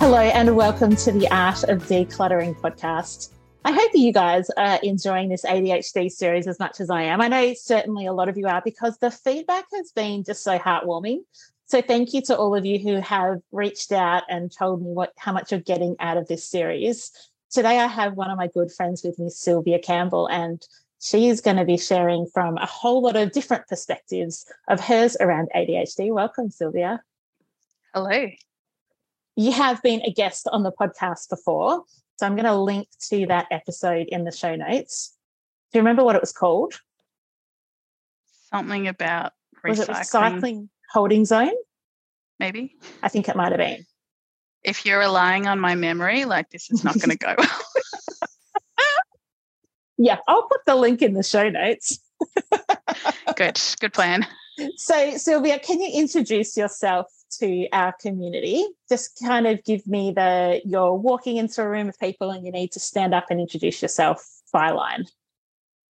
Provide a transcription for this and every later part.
Hello and welcome to the Art of Decluttering podcast. I hope you guys are enjoying this ADHD series as much as I am. I know certainly a lot of you are because the feedback has been just so heartwarming. So thank you to all of you who have reached out and told me what how much you're getting out of this series. Today I have one of my good friends with me, Sylvia Campbell, and she is going to be sharing from a whole lot of different perspectives of hers around ADHD. Welcome, Sylvia. Hello. You have been a guest on the podcast before, so I'm going to link to that episode in the show notes. Do you remember what it was called? Something about recycling. Was it recycling holding zone? Maybe. I think it might have been. If you're relying on my memory, like this is not going to go well. yeah, I'll put the link in the show notes. good, good plan. So, Sylvia, can you introduce yourself to our community? Just kind of give me the you're walking into a room of people and you need to stand up and introduce yourself byline.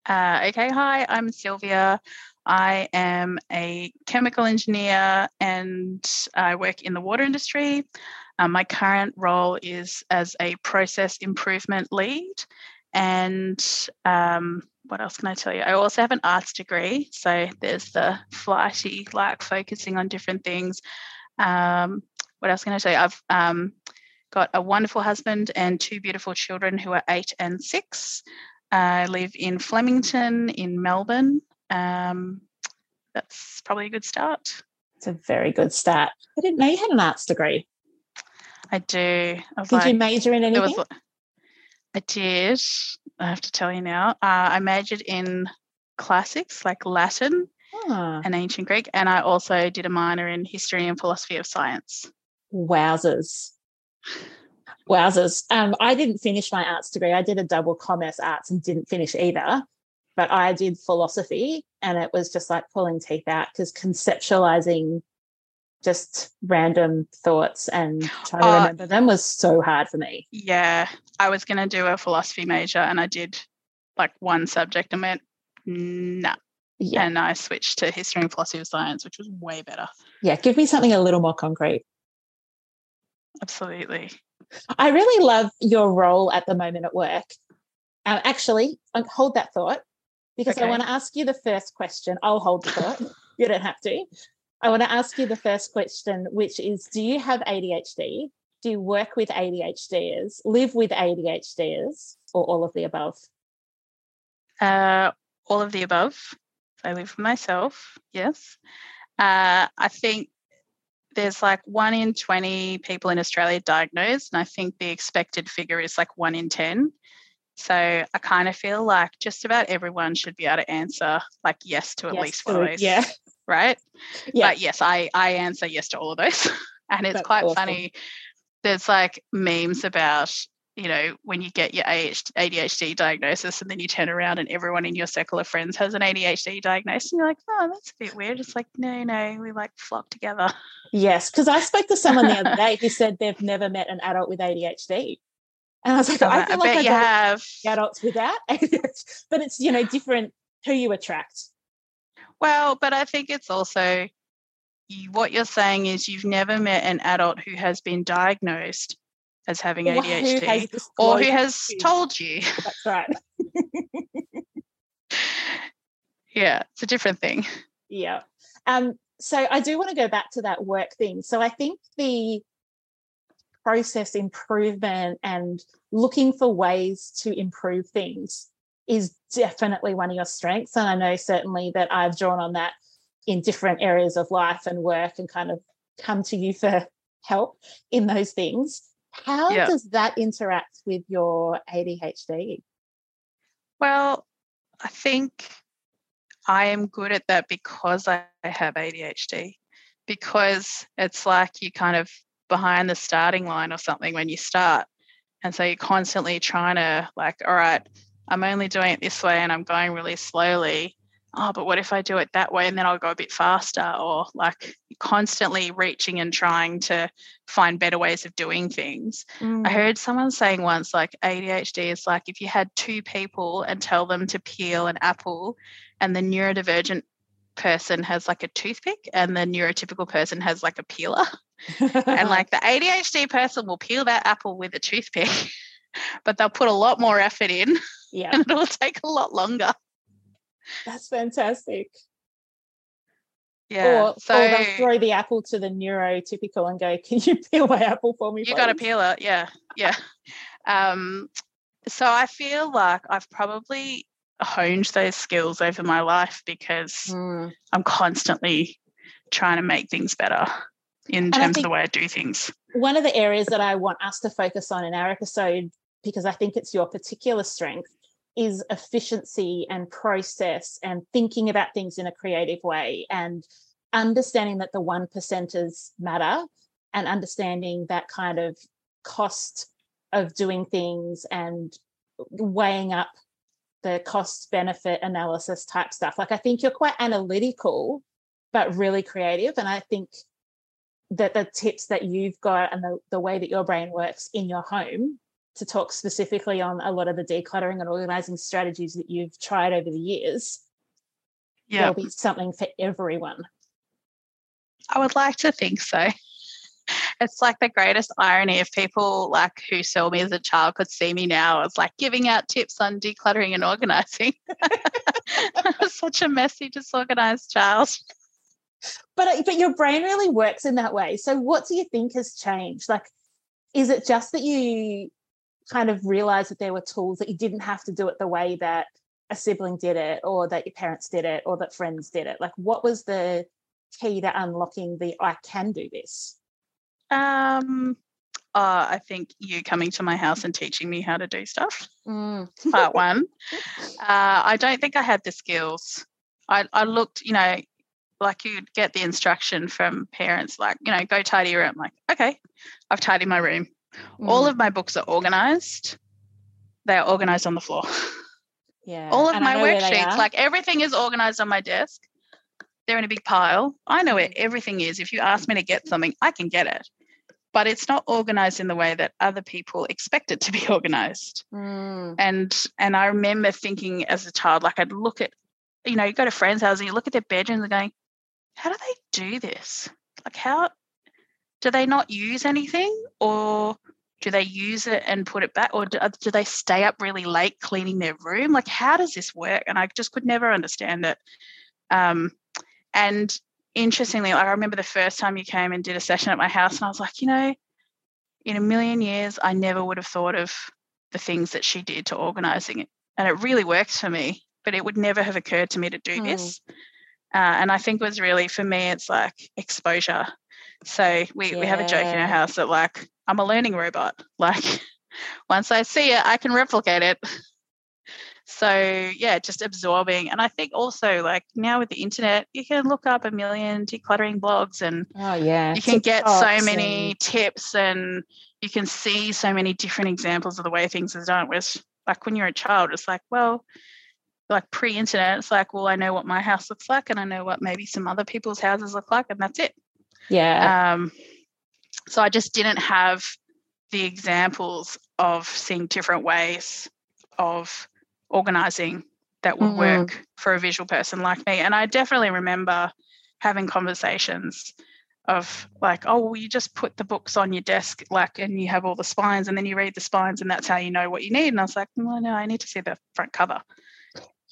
Uh, okay, hi, I'm Sylvia. I am a chemical engineer and I work in the water industry. Um, my current role is as a process improvement lead. And um, what else can I tell you? I also have an arts degree. So there's the flighty, like focusing on different things. Um, what else can I say? I've um, got a wonderful husband and two beautiful children who are eight and six. I live in Flemington in Melbourne. Um, that's probably a good start. It's a very good start. I didn't know you had an arts degree. I do. I did like, you major in anything? Was, I did. I have to tell you now. Uh, I majored in classics like Latin ah. and ancient Greek, and I also did a minor in history and philosophy of science. Wowzers. Wowzers. Um, I didn't finish my arts degree. I did a double commerce arts and didn't finish either. But I did philosophy, and it was just like pulling teeth out because conceptualizing just random thoughts and trying to uh, remember them was so hard for me. Yeah, I was going to do a philosophy major and I did like one subject and went, nah. Yeah. And I switched to history and philosophy of science, which was way better. Yeah, give me something a little more concrete. Absolutely. I really love your role at the moment at work. Um, actually, hold that thought because okay. I want to ask you the first question. I'll hold the thought. you don't have to. I want to ask you the first question, which is Do you have ADHD? Do you work with ADHDers, live with ADHDers, or all of the above? Uh, all of the above. I live for myself, yes. Uh, I think there's like one in 20 people in Australia diagnosed, and I think the expected figure is like one in 10. So I kind of feel like just about everyone should be able to answer like yes to at yes, least one of those. Yeah right? Yeah. But yes, I I answer yes to all of those, and it's That's quite awesome. funny. There's like memes about you know, when you get your ADHD diagnosis and then you turn around and everyone in your circle of friends has an ADHD diagnosis and you're like, oh, that's a bit weird. It's like, no, no, we like flock together. Yes, because I spoke to someone the other day who said they've never met an adult with ADHD. And I was like, I feel I like I you have adults without ADHD, but it's, you know, different who you attract. Well, but I think it's also what you're saying is you've never met an adult who has been diagnosed as having or ADHD who or who has told you. That's right. yeah, it's a different thing. Yeah. Um, so I do want to go back to that work thing. So I think the process improvement and looking for ways to improve things is definitely one of your strengths. And I know certainly that I've drawn on that in different areas of life and work and kind of come to you for help in those things. How yeah. does that interact with your ADHD? Well, I think I am good at that because I have ADHD, because it's like you're kind of behind the starting line or something when you start. And so you're constantly trying to, like, all right, I'm only doing it this way and I'm going really slowly oh, but what if I do it that way and then I'll go a bit faster? Or like constantly reaching and trying to find better ways of doing things. Mm. I heard someone saying once, like ADHD is like if you had two people and tell them to peel an apple and the neurodivergent person has like a toothpick and the neurotypical person has like a peeler. and like the ADHD person will peel that apple with a toothpick, but they'll put a lot more effort in. Yeah. And it'll take a lot longer. That's fantastic. Yeah. Or, so or they'll throw the apple to the neurotypical and go, "Can you peel my apple for me?" You got to peel it. Yeah, yeah. Um, so I feel like I've probably honed those skills over my life because mm. I'm constantly trying to make things better in and terms of the way I do things. One of the areas that I want us to focus on in our episode, because I think it's your particular strength, is efficiency and process and thinking about things in a creative way and understanding that the one percenters matter and understanding that kind of cost of doing things and weighing up the cost benefit analysis type stuff. Like I think you're quite analytical, but really creative. And I think that the tips that you've got and the, the way that your brain works in your home to talk specifically on a lot of the decluttering and organizing strategies that you've tried over the years, yeah. there'll be something for everyone. I would like to think so. It's like the greatest irony if people like who saw me as a child could see me now as like giving out tips on decluttering and organizing. such a messy, disorganized child. But uh, but your brain really works in that way. So what do you think has changed? Like, is it just that you kind of realize that there were tools that you didn't have to do it the way that a sibling did it or that your parents did it or that friends did it like what was the key to unlocking the i can do this um uh, I think you coming to my house and teaching me how to do stuff. Mm. Part one. Uh, I don't think I had the skills. I, I looked, you know, like you'd get the instruction from parents, like, you know, go tidy your room. Like, okay, I've tidied my room. Mm. All of my books are organized. They are organized on the floor. Yeah. All of and my worksheets, like everything is organized on my desk. They're in a big pile. I know where everything is. If you ask me to get something, I can get it. But it's not organized in the way that other people expect it to be organized. Mm. And and I remember thinking as a child, like I'd look at, you know, you go to friends' houses and you look at their bedrooms and going, how do they do this? Like how do they not use anything or do they use it and put it back or do, uh, do, they stay up really late cleaning their room? Like how does this work? And i just could never understand it. Um, and interestingly i remember the first time you came and did a session at my house and i was like you know in a million years i never would have thought of the things that she did to organizing it. And it really worked for me but it would never have occurred to me to do mm. this. Uh, and i think it was really for me it's like exposure so we, yeah. we have a joke in our house that like I'm a learning robot. Like once I see it, I can replicate it. so yeah just absorbing and i think also like now with the internet you can look up a million decluttering blogs and oh yeah you can get so many and... tips and you can see so many different examples of the way things are done whereas like when you're a child it's like well like pre-internet it's like well i know what my house looks like and i know what maybe some other people's houses look like and that's it yeah um so i just didn't have the examples of seeing different ways of organizing that would mm-hmm. work for a visual person like me. And I definitely remember having conversations of like, oh, well, you just put the books on your desk, like, and you have all the spines, and then you read the spines, and that's how you know what you need. And I was like, well, no, I need to see the front cover.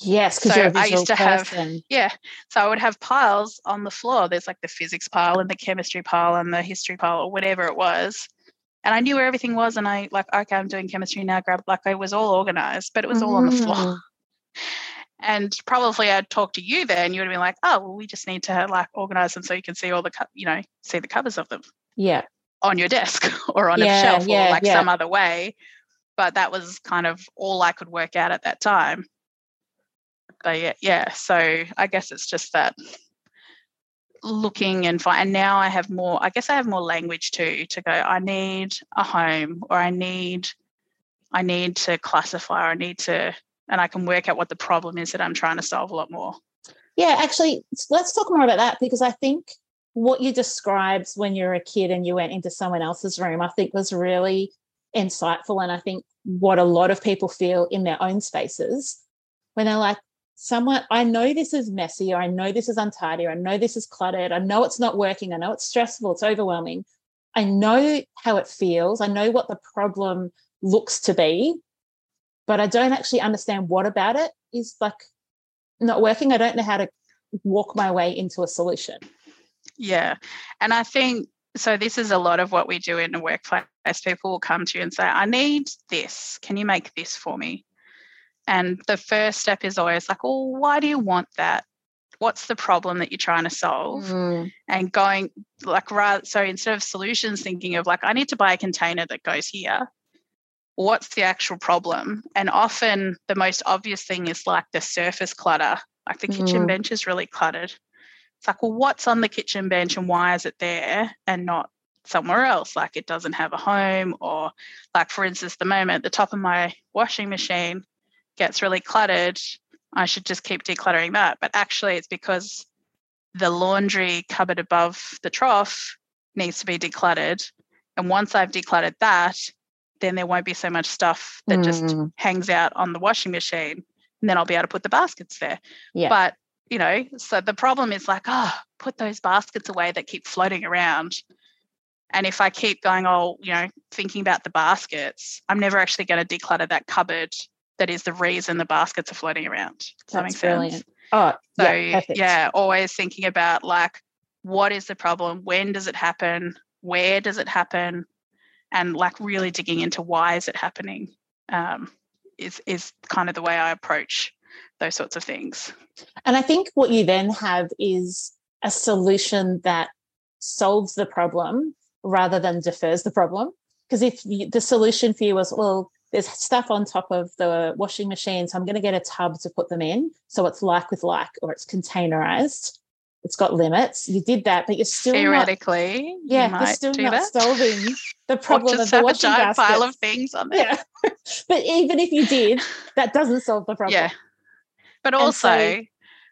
Yes, because so I used to person. have yeah. So I would have piles on the floor. There's like the physics pile and the chemistry pile and the history pile or whatever it was and I knew where everything was. And I like, okay, I'm doing chemistry now. Grab like I was all organized, but it was mm. all on the floor. Mm. And probably I'd talk to you then. You would have been like, oh, well, we just need to like organize them so you can see all the, you know, see the covers of them. Yeah. On your desk or on yeah, a shelf yeah, or like yeah. some other way. But that was kind of all I could work out at that time. But yeah. So I guess it's just that looking and find and now I have more I guess I have more language too to go I need a home or I need I need to classify or I need to and I can work out what the problem is that I'm trying to solve a lot more. Yeah, actually let's talk more about that because I think what you described when you were a kid and you went into someone else's room I think was really insightful and I think what a lot of people feel in their own spaces when they're like someone i know this is messy or i know this is untidy or i know this is cluttered i know it's not working i know it's stressful it's overwhelming. I know how it feels i know what the problem looks to be but i don't actually understand what about it is like not working. I don't know how to walk my way into a solution. Yeah and i think so this is a lot of what we do in the workplace. People will come to you and say i need this. Can you make this for me and the first step is always like, well, why do you want that? What's the problem that you're trying to solve? Mm. And going like rather so instead of solutions, thinking of like, I need to buy a container that goes here. What's the actual problem? And often the most obvious thing is like the surface clutter. Like the kitchen mm. bench is really cluttered. It's like, well, what's on the kitchen bench and why is it there and not somewhere else like it doesn't have a home or like for instance the moment the top of my washing machine gets really cluttered, I should just keep decluttering that. But actually, it's because the laundry cupboard above the trough needs to be decluttered. And once I've decluttered that, then there won't be so much stuff that mm. just hangs out on the washing machine. And then I'll be able to put the baskets there. Yeah. But, you know, so the problem is like, oh, put those baskets away that keep floating around. And if I keep going, oh, you know, thinking about the baskets, I'm never actually going to declutter that cupboard that is the reason the baskets are floating around. Does That's that make brilliant. sense? Oh, so yeah, yeah, always thinking about like what is the problem, when does it happen, where does it happen, and like really digging into why is it happening um, is is kind of the way I approach those sorts of things. And I think what you then have is a solution that solves the problem rather than defers the problem. Because if you, the solution for you was, well, there's stuff on top of the washing machine. So I'm going to get a tub to put them in. So it's like with like, or it's containerized. It's got limits. You did that, but you're still theoretically, not, yeah, you are still not that. solving the problem of the washing basket. pile of things on there. Yeah. but even if you did, that doesn't solve the problem. Yeah. But also, so,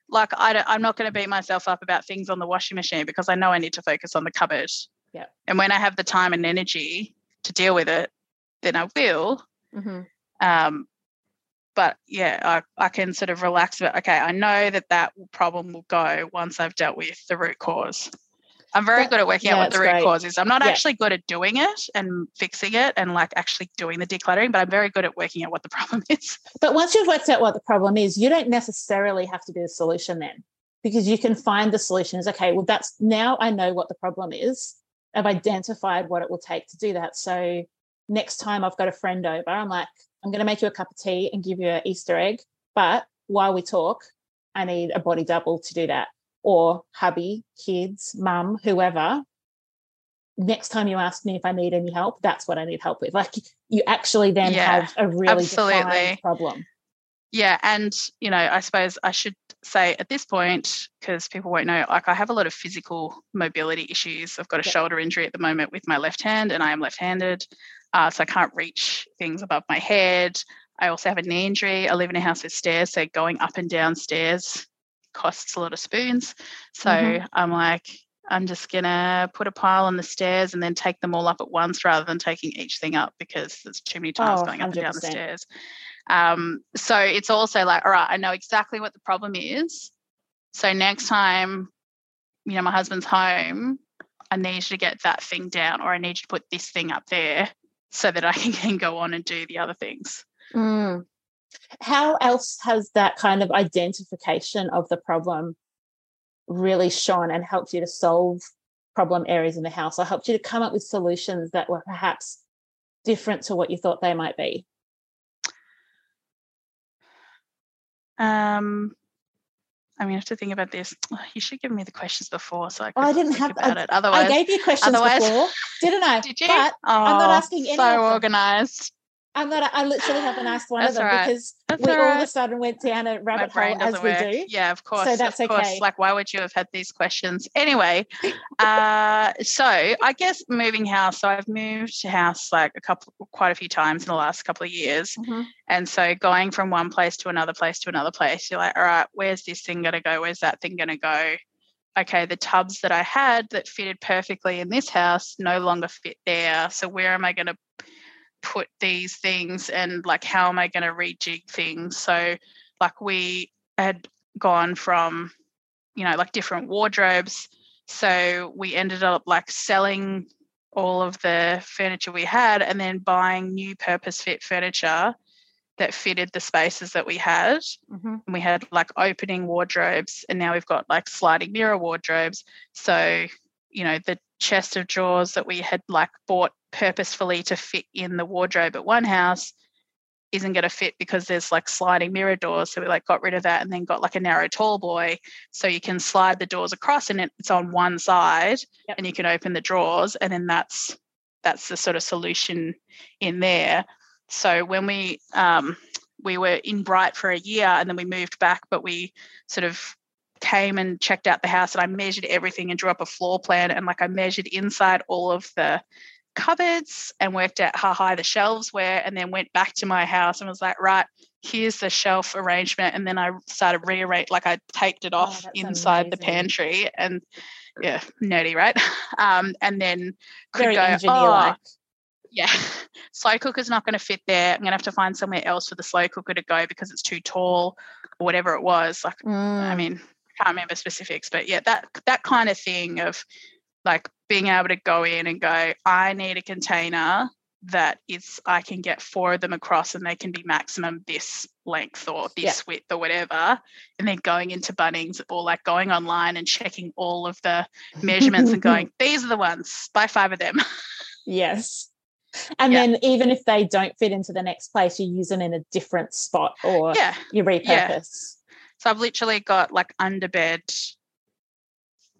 like I I'm not going to beat myself up about things on the washing machine because I know I need to focus on the cupboard. Yeah. And when I have the time and energy to deal with it, then I will. Mm-hmm. Um, but yeah, I, I can sort of relax about, okay, I know that that problem will go once I've dealt with the root cause. I'm very good at working yeah, out what the root great. cause is. I'm not yeah. actually good at doing it and fixing it and like actually doing the decluttering, but I'm very good at working out what the problem is. But once you've worked out what the problem is, you don't necessarily have to do the solution then because you can find the solution is okay, well, that's now I know what the problem is. I've identified what it will take to do that. So next time I've got a friend over, I'm like, I'm going to make you a cup of tea and give you an Easter egg. But while we talk, I need a body double to do that. Or hubby, kids, mum, whoever. Next time you ask me if I need any help, that's what I need help with. Like you actually then yeah, have a really absolutely. problem. yeah, and you know, I suppose I should say at this point because people won't know. Like, I have a lot of physical mobility issues. I've got a yeah. shoulder injury at the moment with my left hand, and I am left-handed, uh, so I can't reach things above my head. I also have a knee injury. I live in a house with stairs, so going up and down stairs costs a lot of spoons. So mm-hmm. I'm like, I'm just gonna put a pile on the stairs and then take them all up at once rather than taking each thing up because there's too many times oh, going up 100%. and down the stairs. Um, so it's also like, all right, I know exactly what the problem is. So next time, you know, my husband's home, I need you to get that thing down, or I need you to put this thing up there so that I can go on and do the other things. Mm. How else has that kind of identification of the problem really shone and helped you to solve problem areas in the house or helped you to come up with solutions that were perhaps different to what you thought they might be? Um, I mean, I have to think about this. You should give me the questions before, so I. Oh, I didn't have about I, it. Otherwise, I gave you questions before, didn't I? Did you? But oh, I'm not oh, asking any. So organized. I'm not. I literally haven't asked one that's of them right. because that's we all, all right. of a sudden went down a rabbit hole as we work. do. Yeah, of course. So that's of okay. Course. Like, why would you have had these questions anyway? uh, so I guess moving house. So I've moved house like a couple, quite a few times in the last couple of years, mm-hmm. and so going from one place to another place to another place, you're like, all right, where's this thing going to go? Where's that thing going to go? okay, the tubs that I had that fitted perfectly in this house no longer fit there. So where am I going to put these things and like how am I going to rejig things? So like we had gone from you know like different wardrobes so we ended up like selling all of the furniture we had and then buying new purpose fit furniture that fitted the spaces that we had. Mm-hmm. And we had like opening wardrobes, and now we've got like sliding mirror wardrobes. So, you know, the chest of drawers that we had like bought purposefully to fit in the wardrobe at one house isn't going to fit because there's like sliding mirror doors. So we like got rid of that and then got like a narrow tall boy. So you can slide the doors across and it's on one side yep. and you can open the drawers and then that's that's the sort of solution in there. So when we um, we were in Bright for a year and then we moved back, but we sort of came and checked out the house and I measured everything and drew up a floor plan and like I measured inside all of the cupboards and worked out how high the shelves were and then went back to my house and was like right here's the shelf arrangement and then i started rearrange like i taped it off oh, inside amazing. the pantry and yeah nerdy right um, and then could Very go oh, yeah slow cooker's not going to fit there i'm going to have to find somewhere else for the slow cooker to go because it's too tall or whatever it was like i Mm. mean I can't remember specifics but yeah that that kind of thing of like being able to go in and go, I need a container that is I can get four of them across and they can be maximum this length or this Yeah. width or whatever. And then going into Bunnings or like going online and checking all of the measurements and going, these are the ones, buy five of them. Yes. And Yeah. then even if they don't fit into the next place, you use them in a different spot or yeah. you repurpose. So I've literally got like underbed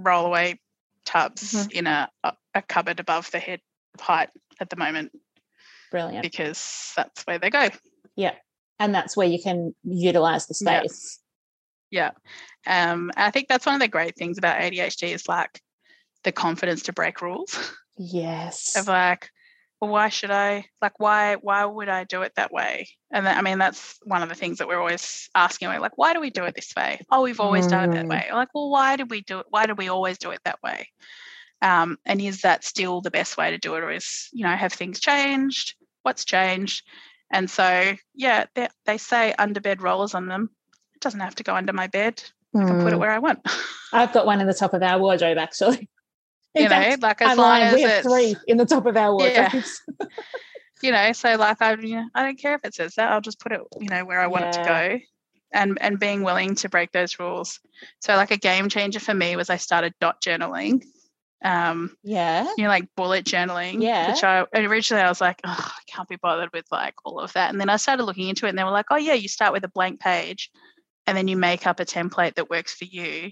rollaway tubs Mhm. in a, a cupboard above the head height at the moment Brilliant. because that's where they go. Yeah. And that's where you can utilize the Yeah. space. Yeah. Um, I think that's one of the great things about ADHD is like the confidence to break rules Yes. of like, well, why should I like why why would I do it that way? And then, I mean that's one of the things that we're always asking we're like, why do we do it this way? Oh, we've always done it that Mm. way. Like, well, why did we do it? Why do we always do it that way? Um, and is that still the best way to do it, or is you know have things changed? What's changed? And so yeah, they, they say underbed rollers on them. It doesn't have to go under my bed. I can put it Mm. where I want. I've got one in the top of our wardrobe actually. In you know, like as long as we have three in the top of our Yeah. you know, so like I, you know, I don't care if it says that. I'll just put it, you know, where I want it to go, and and being willing to break those rules. So like a game changer for me was I started dot journaling. Um, yeah. you know, like bullet journaling. Yeah. Which I originally I was like, oh, I can't be bothered with like all of that. And then I started looking into it, and they were like, oh yeah, you start with a blank page, and then you make up a template that works for you.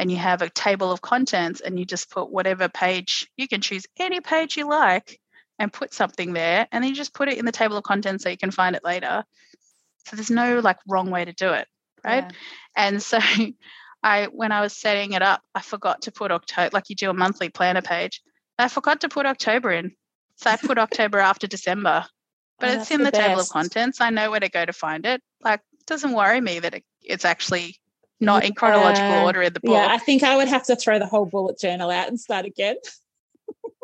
And you have a table of contents, and you just put whatever page you can choose any page you like, and put something there, and then you just put it in the table of contents so you can find it later. So there's no like wrong way to do it, right? Yeah. And so I when I was setting it up, I forgot to put October like you do a monthly planner page. I forgot to put October in. So I put October after December. But Oh, it's in the, table of contents. I know where to go to find it. Like doesn't worry me that it, it's actually not in chronological Yeah. order in the book. Yeah, I think I would have to throw the whole bullet journal out and start again.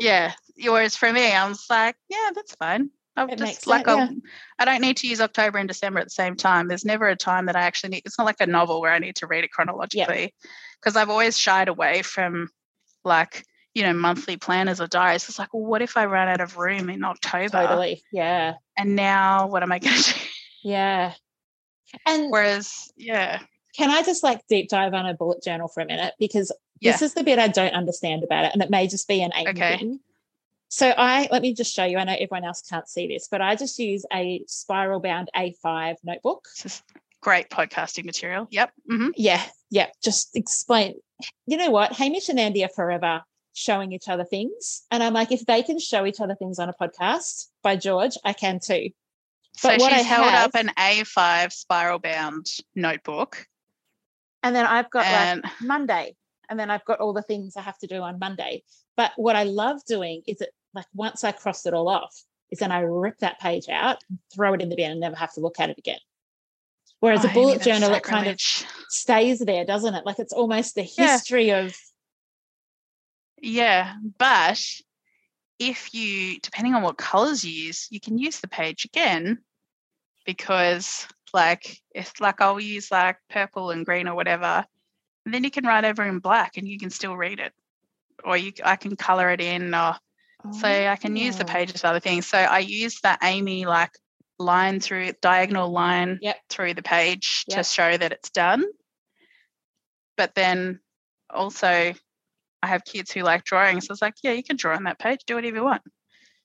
Yeah. yours for me, I was like, yeah, that's fine. I'm It just like um, sense, I'll- I don't need to use October and December at the same time. There's never a time that I actually need. It's not like a novel where I need to read it chronologically, because I've always shied away from like you know monthly planners or diaries. It's like, well, what if I run out of room in October? Totally. Yeah. And now what am I going to do? Yeah. And Whereas, yeah, can I just like deep dive on a bullet journal for a minute? Because yeah, this is the bit I don't understand about it, and it may just be an Amy Okay. thing. So I let me just show you. I know everyone else can't see this, but I just use a spiral bound A5 notebook. great podcasting material. Yep. hmm Yeah, yeah. Just explain. You know what? Hamish and Andy are forever showing each other things. And I'm like, if they can show each other things on a podcast by George, I can too. So But she's I held have- up an A5 spiral bound notebook. And then I've got And like Monday, and then I've got all the things I have to do on Monday. But what I love doing is it like once I cross it all off, is then I rip that page out, throw it in the bin, and never have to look at it again. Whereas Oh, a bullet journal, it kind of stays there, doesn't it? Like it's almost the Yeah. history of Yeah, but if you, depending on what colors you use, you can use the page again because, like, if like I'll use like purple and green or whatever, and then you can write over in black and you can still read it, or you I can color it in, or so oh, I can use the Oh. pages for other things. So I use that Amy like line through diagonal line Yep. through the page to show that it's done. But then also I have kids who like drawing. So it's like, yeah, you can draw on that page, do whatever you want.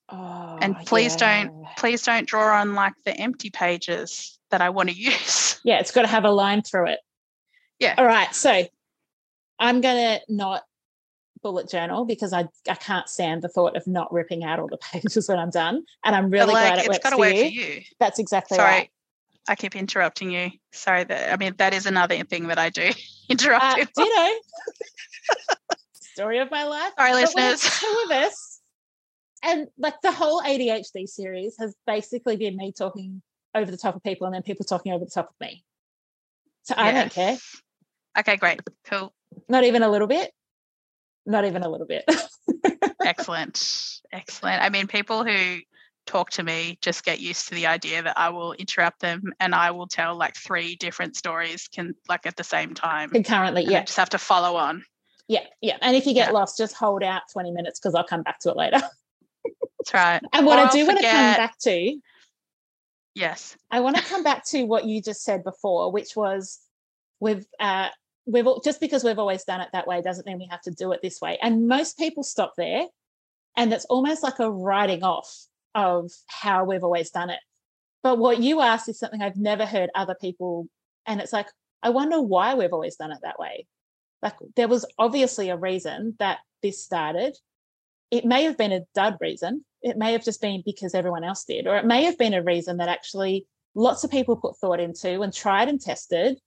Oh, and please don't please don't draw on like the empty pages that I want to use. Yeah, it's got to have a line through it. Yeah. All right. So I'm gonna not bullet journal because I I can't stand the thought of not ripping out all the pages when I'm done. And I'm really like glad it works for work you. for you. That's exactly Sorry. right. I keep interrupting you. Sorry that I mean that is another thing that I do. Interrupt Uh, people. ditto. Story of my life. Sorry, But listeners. two of us, and like the whole ADHD series has basically been me talking over the top of people and then people talking over the top of me. So I Yeah. don't care. Okay, great. Cool. Not even a little bit. Not even a little bit. Excellent. Excellent. I mean, people who talk to me just get used to the idea that I will interrupt them and I will tell like three different stories can like at the same time. Concurrently, I yeah. just have to follow on. Yeah, yeah. And if you get Yeah. lost, just hold out 20 minutes because I'll come back to it later. That's right. And what Or I do want to come back to, Yes. I want to come back to what you just said before, which was we've uh we've just because we've always done it that way doesn't mean we have to do it this way. And most people stop there. And it's almost like a writing off of how we've always done it. But what you asked is something I've never heard other people. And it's like, I wonder why we've always done it that way. Like there was obviously a reason that this started. It may have been a dud reason. It may have just been because everyone else did, or it may have been a reason that actually lots of people put thought into and tried and tested.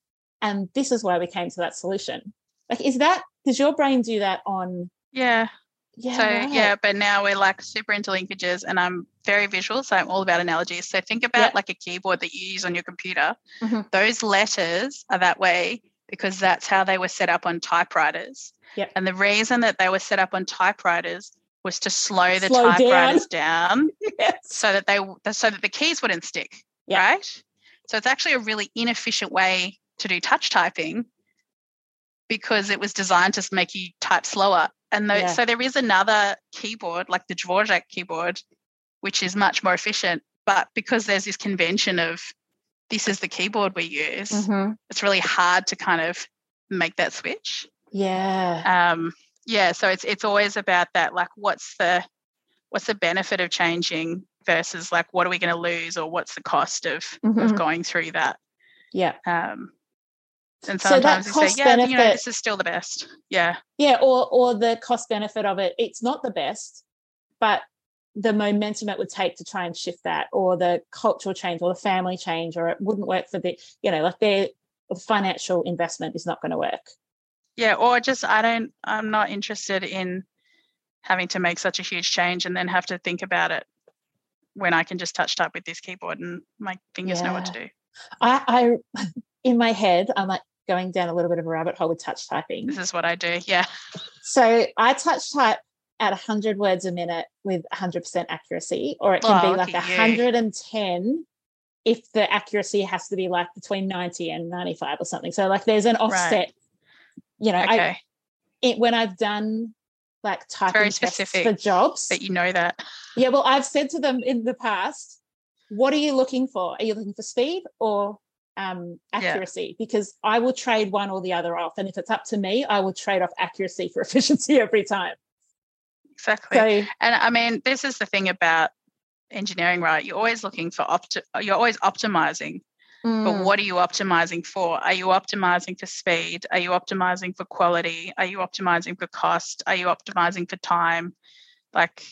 And this is why we came to that solution. Like, is that, does your brain do that on, Yeah. yeah, so right. yeah, but now we're like super into linkages and I'm very visual. So I'm all about analogies. So think about Yeah. like a keyboard that you use on your computer. Mhm. Those letters are that way because that's how they were set up on typewriters. Yep. And the reason that they were set up on typewriters was to slow the Slow down. typewriters down, Yes. so that they so that the keys wouldn't stick. Yeah. Right. So it's actually a really inefficient way to do touch typing because it was designed to make you type slower. And tho- Yeah. so there is another keyboard, like the Dvorak keyboard, which is much more efficient. But because there's this convention of this is the keyboard we use, Mhm. it's really hard to kind of make that switch. Yeah. Um, yeah, so it's it's always about that, like what's the what's the benefit of changing versus like what are we going to lose or what's the cost of Mhm. of going through that. Yeah. Um, and So that sometimes you cost say, yeah, you know, this is still the best. Yeah, Yeah. Or, or the cost benefit of it, it's not the best, but the momentum it would take to try and shift that or the cultural change or the family change or it wouldn't work for the you know like their financial investment is not going to work yeah or just i don't i'm not interested in having to make such a huge change and then have to think about it when i can just touch type with this keyboard and my fingers yeah. know what to do I, I in my head i'm like going down a little bit of a rabbit hole with touch typing this is what i do yeah so i touch type at 100 words a minute with 100% accuracy, or it can oh, be like 110 if the accuracy has to be like between 90 and 95 or something. So like there's an offset, right. You know, okay. I, it, when I've done like typing tests for jobs. that you know that. Yeah, well, I've said to them in the past, what are you looking for? Are you looking for speed or um, accuracy? Yeah. Because I will trade one or the other off. And if it's up to me, I will trade off accuracy for efficiency every time. Exactly. So, and I mean, this is the thing about engineering, right? You're always looking for opt. You're always optimizing. Mm. But what are you optimizing for? Are you optimizing for speed? Are you optimizing for quality? Are you optimizing for cost? Are you optimizing for time? Like,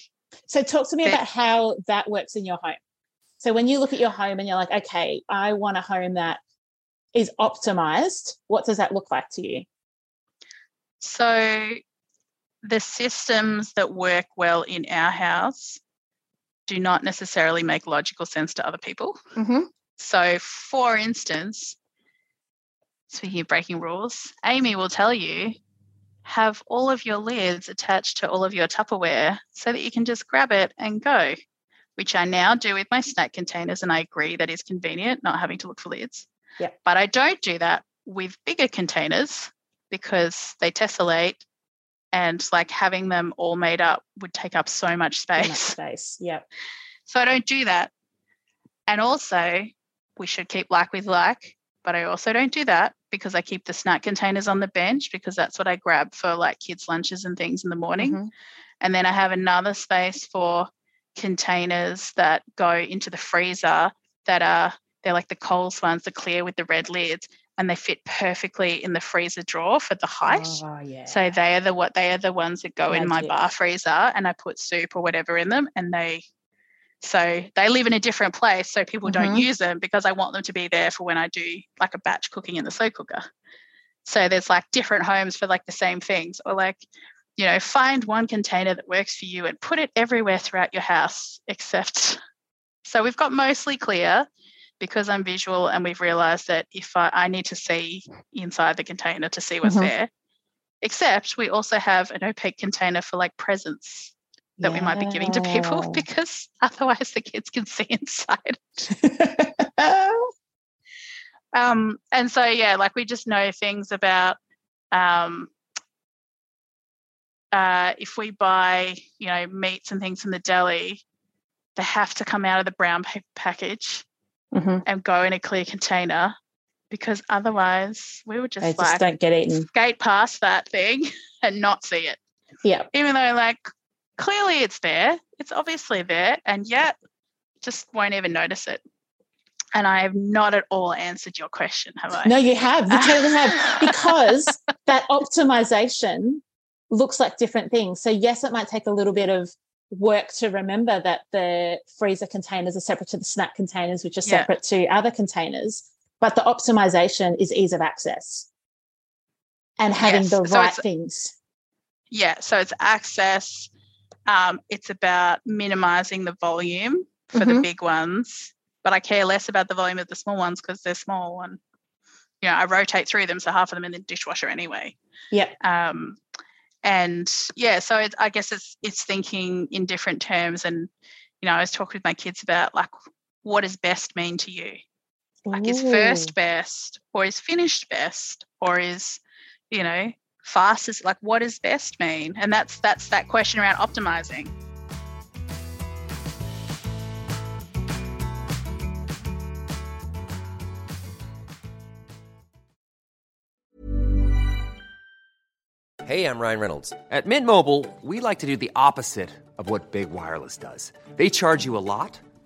so talk to me about how that works in your home. So when you look at your home and you're like, okay, I want a home that is optimized, what does that look like to you? So the systems that work well in our house do not necessarily make logical sense to other people. Mm-hmm. So, for instance, speaking of breaking rules, Amy will tell you have all of your lids attached to all of your Tupperware so that you can just grab it and go, which I now do with my snack containers. And I agree that is convenient, not having to look for lids. Yeah. But I don't do that with bigger containers because they tessellate and like having them all made up would take up so much space. So much space, yeah. So I don't do that. And also, we should keep like with like, but I also don't do that because I keep the snack containers on the bench because that's what I grab for like kids' lunches and things in the morning. Mm-hmm. And then I have another space for containers that go into the freezer that are they're like the Coles ones, the clear with the red lids and they fit perfectly in the freezer drawer for the height. Oh, yeah. So they are the what they are the ones that go Magic. in my bar freezer and I put soup or whatever in them and they so they live in a different place so people mm-hmm. don't use them because I want them to be there for when I do like a batch cooking in the slow cooker. So there's like different homes for like the same things or like you know find one container that works for you and put it everywhere throughout your house except so we've got mostly clear because I'm visual and we've realized that if I, I need to see inside the container to see what's mm-hmm. there, except we also have an opaque container for like presents that yeah. we might be giving to people because otherwise the kids can see inside. um, and so, yeah, like we just know things about um, uh, if we buy, you know, meats and things from the deli, they have to come out of the brown package mm-hmm. and go in a clear container because otherwise we would just, they like don't get eaten. skate past that thing and not see it. Yeah. Even though like clearly it's there, it's obviously there, and yet just won't even notice it. And I have not at all answered your question, have I? No, you have. You totally have. Because that optimization looks like different things. So yes, it might take a little bit of work to remember that the freezer containers are separate to the snack containers, which are separate yeah. to other containers. But the optimization is ease of access and having yes. the so right things. Yeah, so it's access. Um, it's about minimizing the volume for mm-hmm. the big ones, but I care less about the volume of the small ones because they're small and you know I rotate through them, so half of them in the dishwasher anyway. Yeah. Um, and yeah so it, i guess it's it's thinking in different terms and you know i was talking with my kids about like what does best mean to you like Ooh. is first best or is finished best or is you know fastest like what does best mean and that's that's that question around optimizing Hey, I'm Ryan Reynolds. At Mint Mobile, we like to do the opposite of what Big Wireless does. They charge you a lot,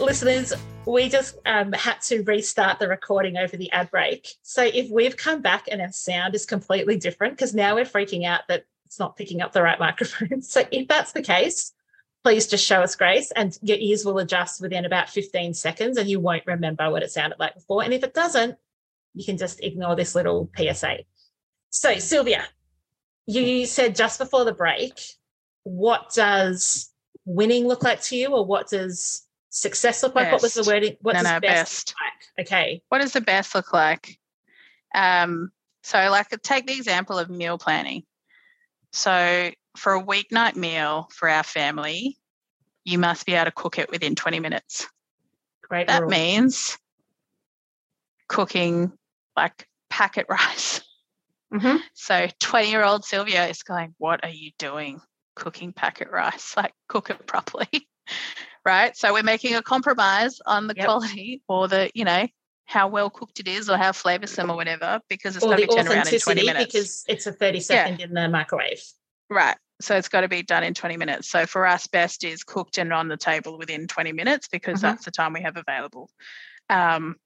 Listeners, we just um, had to restart the recording over the ad break. So if we've come back and our sound is completely different, because now we're freaking out that it's not picking up the right microphone. So if that's the case, please just show us grace and your ears will adjust within about 15 seconds and you won't remember what it sounded like before. And if it doesn't, you can just ignore this little PSA. So, Sylvia, you said just before the break, what does winning look like to you, or what does success look like? What was the Best. wording? What No, does no, best, best. look like? Okay. What does the best look like? Um, so, like, take the example of meal planning. So, for a weeknight meal for our family, you must be able to cook it within 20 minutes. Great. That rule. means cooking like packet rice. Mhm. So 20 year old Sylvia is going, What are you doing cooking packet rice? Like, cook it properly. right. So we're making a compromise on the Yep. quality or the, you know, how well cooked it is or how flavoursome or whatever, because it's or got to be turned around in 20 authenticity minutes. because it's a 30 second in the microwave. Right. So it's got to be done in 20 minutes. So for us, best is cooked and on the table within 20 minutes because Mhm. that's the time we have available. Um,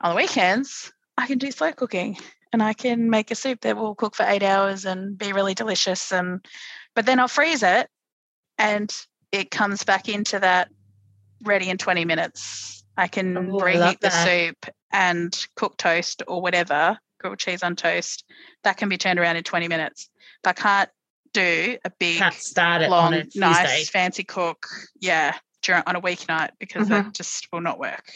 on the weekends, I can do slow cooking and I can make a soup that will cook for eight hours and be really delicious. And but then I'll freeze it and it comes back into that ready in 20 minutes. I can Oh, reheat the soup and cook toast or whatever, grilled cheese on toast. That can be turned around in 20 minutes. But I can't do a big, long, on a nice, fancy cook, yeah, during on a weeknight because Mhm. that just will not work.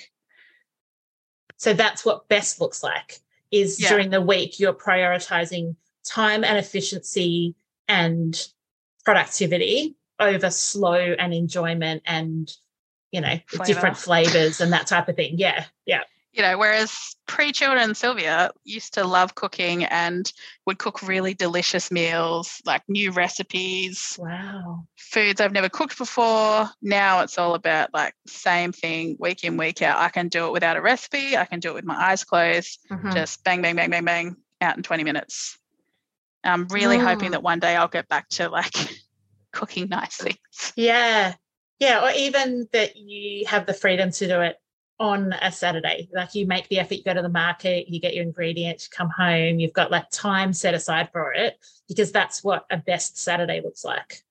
So that's what best looks like is Yeah. during the week you're prioritizing time and efficiency and productivity over slow and enjoyment and you know different flavors and that type of thing. Yeah. Yeah. You know, whereas pre-children Sylvia used to love cooking and would cook really delicious meals, like new recipes, Wow. foods I've never cooked before. Now it's all about like same thing week in, week out. I can do it without a recipe. I can do it with my eyes closed. Mhm. Just bang, bang, bang, bang, bang, out in 20 minutes. I'm really hoping Mm. that one day I'll get back to like cooking nice things. Yeah. Yeah. Or even that you have the freedom to do it on a Saturday. Like you make the effort, you go to the market, you get your ingredients, you come home, you've got like time set aside for it because that's what a best Saturday looks like.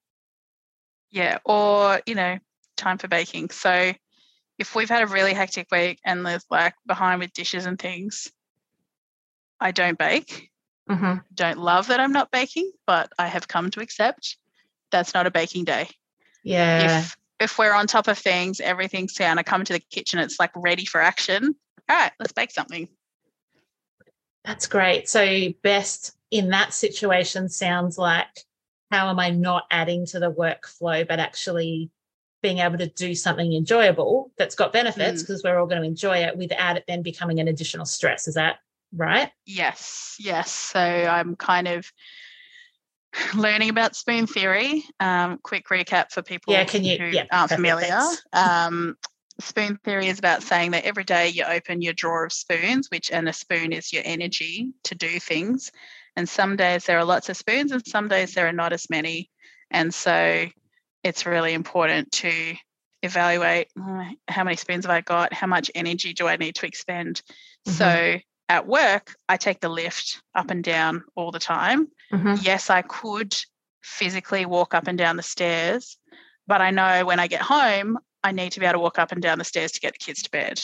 Yeah. Or, you know, time for baking. So if we've had a really hectic week and there's like behind with dishes and things, I don't bake. Mm-hmm. Don't love that I'm not baking, but I have come to accept that's not a baking day. Yeah. If if we're on top of things, everything's down. I come to the kitchen, it's like ready for action. All right, let's bake something. That's great. So, best in that situation sounds like how am I not adding to the workflow, but actually being able to do something enjoyable that's got benefits Mm. because we're all going to enjoy it without it then becoming an additional stress. Is that right? Yes, yes. So I'm kind of learning about spoon theory. Um, quick recap for people Yeah, can you- who yeah, aren't perfect, familiar. Um, spoon theory is about saying that every day you open your drawer of spoons, which and a spoon is your energy to do things. And some days there are lots of spoons, and some days there are not as many. And so it's really important to evaluate uh, how many spoons have I got? How much energy do I need to expend? Mm-hmm. So at work, I take the lift up and down all the time. Mm-hmm. Yes, I could physically walk up and down the stairs, but I know when I get home, I need to be able to walk up and down the stairs to get the kids to bed.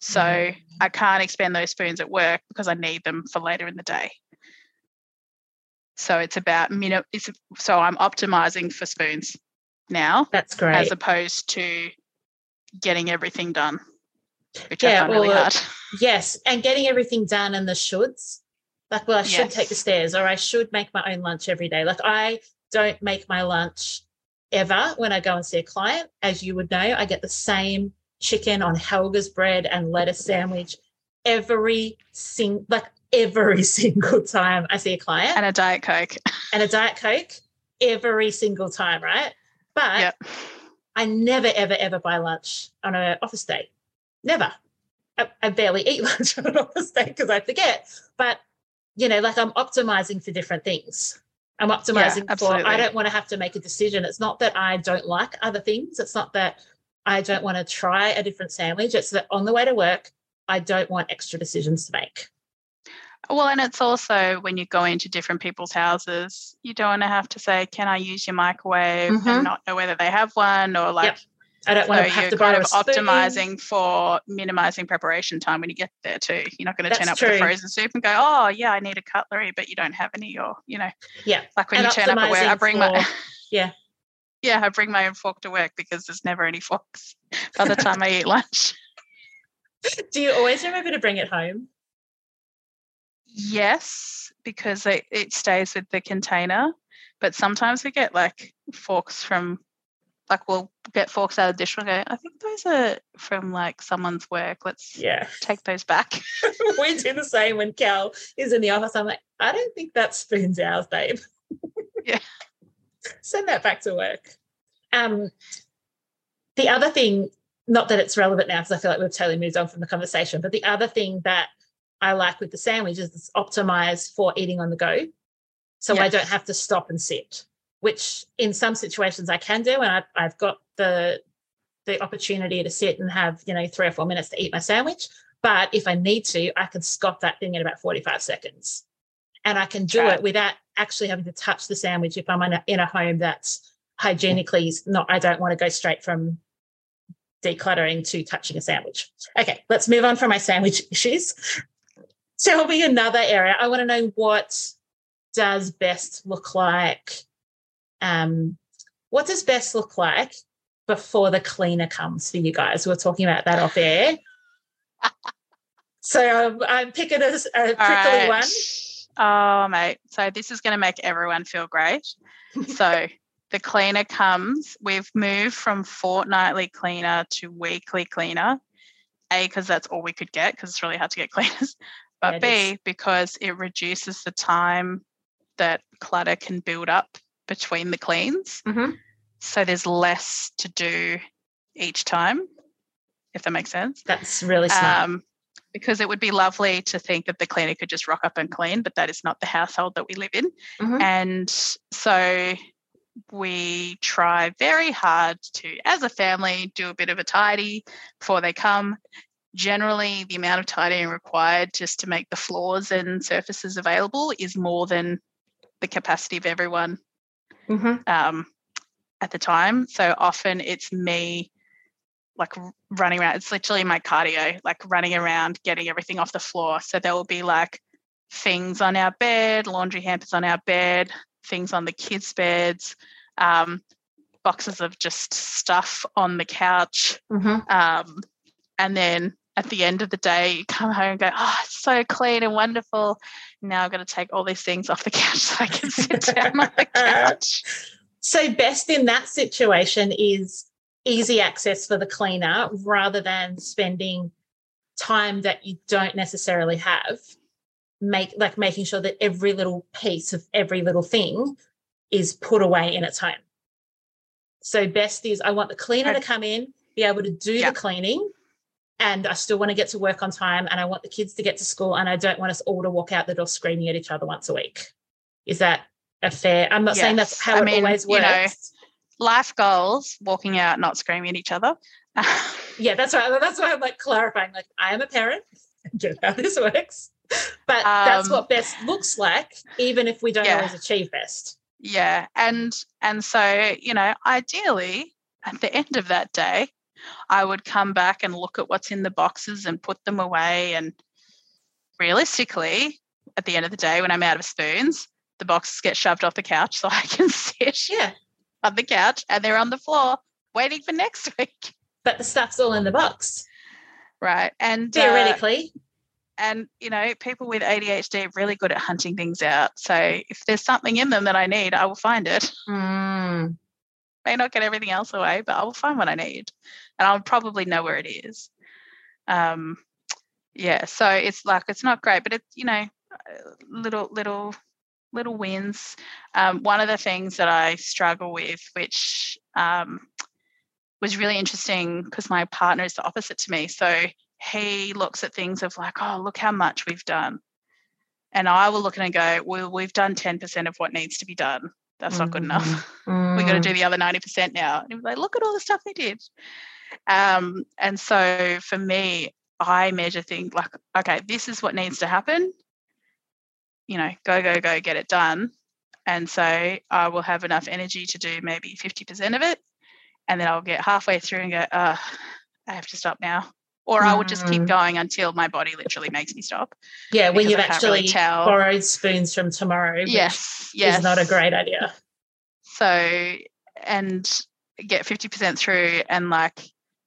So mm-hmm. I can't expend those spoons at work because I need them for later in the day. So it's about minute. It's, so I'm optimizing for spoons now. That's great. As opposed to getting everything done, which yeah, I find really uh, hard. Yes, and getting everything done and the shoulds. Like, well, I should yes. take the stairs, or I should make my own lunch every day. Like, I don't make my lunch ever when I go and see a client. As you would know, I get the same chicken on Helga's bread and lettuce sandwich every single, like every single time I see a client. And a Diet Coke. and a Diet Coke every single time, right? But yep. I never, ever, ever buy lunch on an office day. Never. I, I barely eat lunch on an office day because I forget. But, you know, like I'm optimizing for different things. I'm optimizing yeah, for, I don't want to have to make a decision. It's not that I don't like other things. It's not that I don't want to try a different sandwich. It's that on the way to work, I don't want extra decisions to make. Well, and it's also when you go into different people's houses, you don't want to have to say, "Can I use your microwave?" Mm-hmm. and not know whether they have one, or like, yep. I don't want to have to kind of optimizing for minimizing preparation time when you get there too. You're not going to turn up true. with a frozen soup and go, "Oh, yeah, I need a cutlery," but you don't have any, or you know, yeah, like when and you turn up at work, I bring for, my yeah. Yeah, I bring my own fork to work because there's never any forks by the time I eat lunch. Do you always remember to bring it home? Yes, because it, it stays with the container. But sometimes we get like forks from, like we'll get forks out of the dishwasher. I think those are from like someone's work. Let's yeah take those back. we do the same when Cal is in the office. I'm like, I don't think that spoon's ours, babe. yeah. Send that back to work. Um, the other thing, not that it's relevant now because I feel like we've totally moved on from the conversation, but the other thing that I like with the sandwich is it's optimized for eating on the go. So yes. I don't have to stop and sit, which in some situations I can do. And I, I've got the the opportunity to sit and have, you know, three or four minutes to eat my sandwich. But if I need to, I can stop that thing in about 45 seconds. And I can do right. it without actually having to touch the sandwich if I'm in a, in a home that's hygienically not, I don't want to go straight from decluttering to touching a sandwich. Okay, let's move on from my sandwich issues tell me another area. I want to know what does best look like. Um, what does best look like before the cleaner comes for you guys? We are talking about that off air. so um, I'm picking a, a prickly right. one. Oh, mate. So this is going to make everyone feel great. so the cleaner comes. We've moved from fortnightly cleaner to weekly cleaner. A, because that's all we could get because it's really hard to get cleaners but B, because it reduces the time that clutter can build up between the cleans. Mm-hmm. So there's less to do each time, if that makes sense. That's really smart. Um, because it would be lovely to think that the cleaner could just rock up and clean, but that is not the household that we live in. Mm-hmm. And so we try very hard to, as a family, do a bit of a tidy before they come generally the amount of tidying required just to make the floors and surfaces available is more than the capacity of everyone mm-hmm. um, at the time. So often it's me like running around. It's literally my cardio, like running around, getting everything off the floor. So there will be like things on our bed, laundry hampers on our bed, things on the kids' beds, um, boxes of just stuff on the couch. Mm-hmm. Um, and then at the end of the day, you come home and go, oh, it's so clean and wonderful. Now I've got to take all these things off the couch so I can sit down on the couch. So, best in that situation is easy access for the cleaner rather than spending time that you don't necessarily have. Make like making sure that every little piece of every little thing is put away in its home. So, best is I want the cleaner to come in be able to do Yeah. the cleaning, and I still want to get to work on time, and I want the kids to get to school, and I don't want us all to walk out the door screaming at each other once a week. Is that a fair? I'm not saying that's how I it mean, always you know, works. Life goals: walking out, not screaming at each other. yeah, that's right. That's why I'm like clarifying. Like, I am a parent. I get how this works, but that's Um, what best looks like, even if we don't Yeah. always achieve best. yeah, and and so you know, ideally, at the end of that day, I would come back and look at what's in the boxes and put them away. And realistically, at the end of the day, when I'm out of spoons, the boxes get shoved off the couch so I can sit Yeah, on the couch and they're on the floor waiting for next week. but the stuff's all in the box Right. And uh, theoretically. and you know, people with ADHD are really good at hunting things out. So if there's something in them that I need, I will find it. Mm. May not get everything else away, but I will find what I need. And I'll probably know where it is. Um yeah, so it's like it's not great, but it's you know, uh, little little little wins. Um, one of the things that I struggle with, which um, was really interesting because my partner is the opposite to me. So he looks at things of like, oh, look how much we've done. And I will look at it and go, well, we've done 10% of what needs to be done. That's not good enough. we got to Mm. do the other 90% now. And he was like, look at all the stuff they did. Um, and so for me, I measure things like, okay, this is what needs to happen. You know, go, go, go, get it done. And so I will have enough energy to do maybe 50% of it. And then I'll get halfway through and go, uh, I have to stop now. Or I will just keep Mm. going until my body literally makes me stop. Yeah, when you've can't really actually borrowed spoons from tomorrow, which Yes. Yes. is not a great idea. So, and get 50% through and like,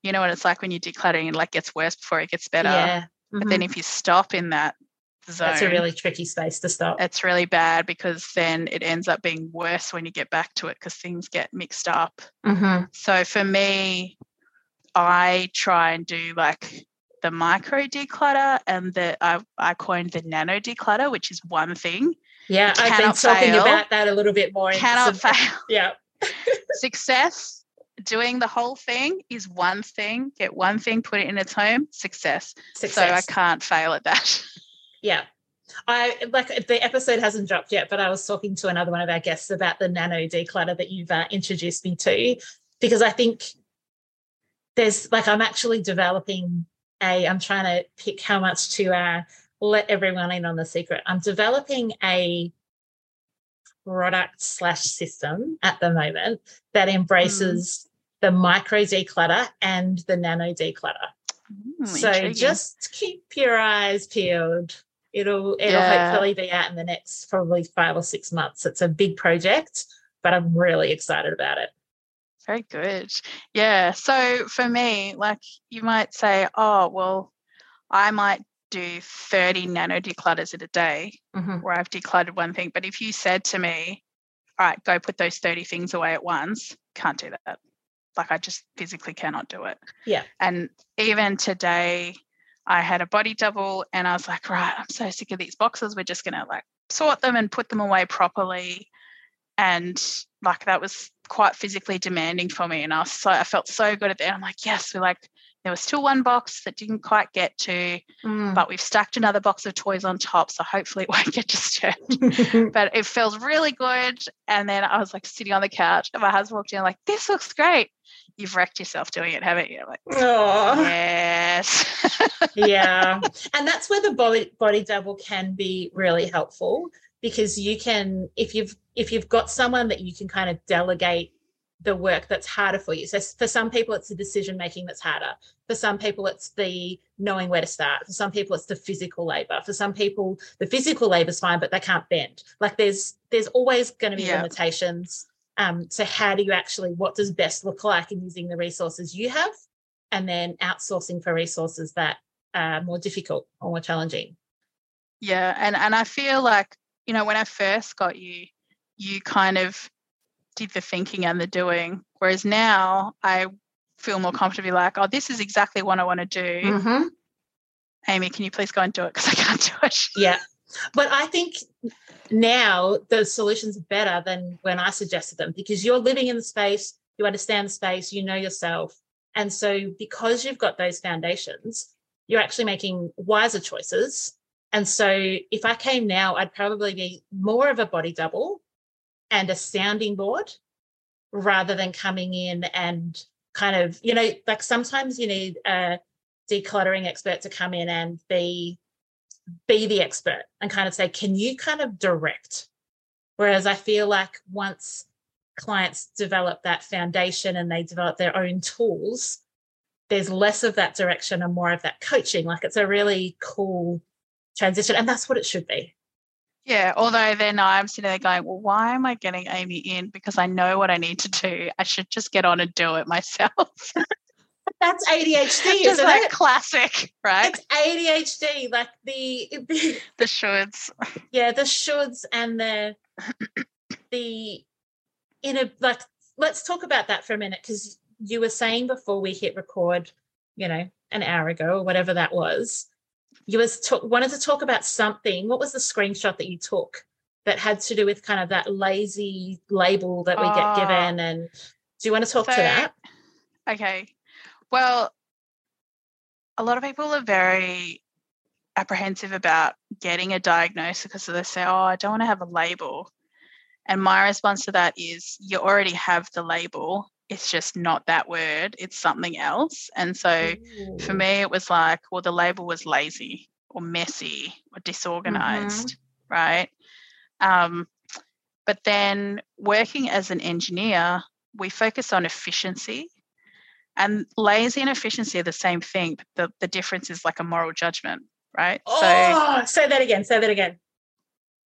you know what it's like when you're decluttering and like gets worse before it gets better. yeah, But then if you stop in that zone, that's a really tricky space to stop. it's really bad because then it ends up being worse when you get back to it because things get mixed up. Mhm. So for me, I try and do like the micro declutter and the I, I coined the nano declutter, which is one thing. Yeah, I've been talking fail. about that a little bit more. in Cannot fail. Yeah, success doing the whole thing is one thing get one thing put it in its home success, so i can't fail at that Yeah. I like the episode hasn't dropped yet, but I was talking to another one of our guests about the nano declutter that you've uh, introduced me to, because I think there's like I'm actually developing a. I'm trying to pick how much to uh, let everyone in on the secret. I'm developing a product slash system at the moment that embraces the micro declutter and the nano declutter. Hmm, So intriguing. just keep your eyes peeled. It'll it'll Yeah. hopefully be out in the next probably five or six months. It's a big project, but I'm really excited about it. very good yeah so for me like you might say oh well i might do 30 nano declutters in a day Mhm. where i've decluttered one thing but if you said to me all right go put those 30 things away at once can't do that like i just physically cannot do it Yeah. And even today, I had a body double, and I was like, right, I'm so sick of these boxes. We're just gonna like sort them and put them away properly. And like that was quite physically demanding for me. And I was so I felt so good at that. I'm like, yes, we're like there was still one box that didn't quite get to, Mm. but we've stacked another box of toys on top, so hopefully it won't get disturbed but it feels really good. And then I was like sitting on the couch, and my husband walked in, like, this looks great. You've wrecked yourself doing it, haven't you? I'm like, Aw. yes. yeah. And that's where the body body double can be really helpful because you can if you've if you've got someone that you can kind of delegate the work that's harder for you. So for some people it's the decision making that's harder. For some people it's the knowing where to start. For some people it's the physical labor. For some people the physical labor is fine but they can't bend. Like there's there's always going to be Yeah. limitations. Um so how do you actually what does best look like in using the resources you have and then outsourcing for resources that are more difficult or more challenging. yeah. And and I feel like, you know, when I first got you, you kind of did the thinking and the doing. Whereas now I feel more comfortably like, oh, this is exactly what I want to do. Mm-hmm. Amy, can you please go and do it? Because I can't do it. Yeah. But I think now the solutions are better than when I suggested them because you're living in the space, you understand the space, you know yourself, And so, because you've got those foundations, you're actually making wiser choices. And so, if I came now, I'd probably be more of a body double and a sounding board rather than coming in and kind of, you know, like sometimes you need a decluttering expert to come in and be be the expert and kind of say, can you kind of direct? Whereas I feel like once clients develop that foundation and they develop their own tools, there's less of that direction and more of that coaching. Like it's a really cool transition. And that's what it should be. Yeah, although then I'm sitting there going, well, why am I getting Amy in? Because I know what I need to do. I should just get on and do it myself. That's ADHD, just isn't like it? classic, right? It's ADHD, like the, the the shoulds. yeah, the shoulds and the the in a like. Let's talk about that for a minute because you were saying before we hit record, you know, an hour ago or whatever that was. You was talk, wanted to talk about something. What was the screenshot that you took that had to do with kind of that lazy label that we get Oh. given? And do you want to talk to that? Okay. Well, a lot of people are very apprehensive about getting a diagnosis because they say, oh, I don't want to have a label. And my response to that is, you already have the label. It's just not that word, it's something else. And so for me, it was like, well, the label was lazy or messy or disorganized, right? Um, but then working as an engineer, we focus on efficiency. And lazy and efficiency are the same thing. But the, the difference is like a moral judgment, right? so Oh, say that again. Say that again.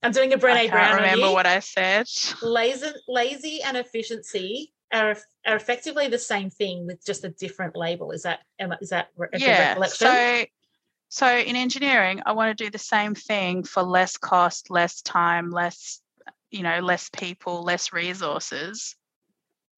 I'm doing a I Brene can't Brown. remember what I said. lazy, lazy and efficiency are, are effectively the same thing with just a different label. Is that is that a yeah. So so in engineering, I want to do the same thing for less cost, less time, less, you know, less people, less resources.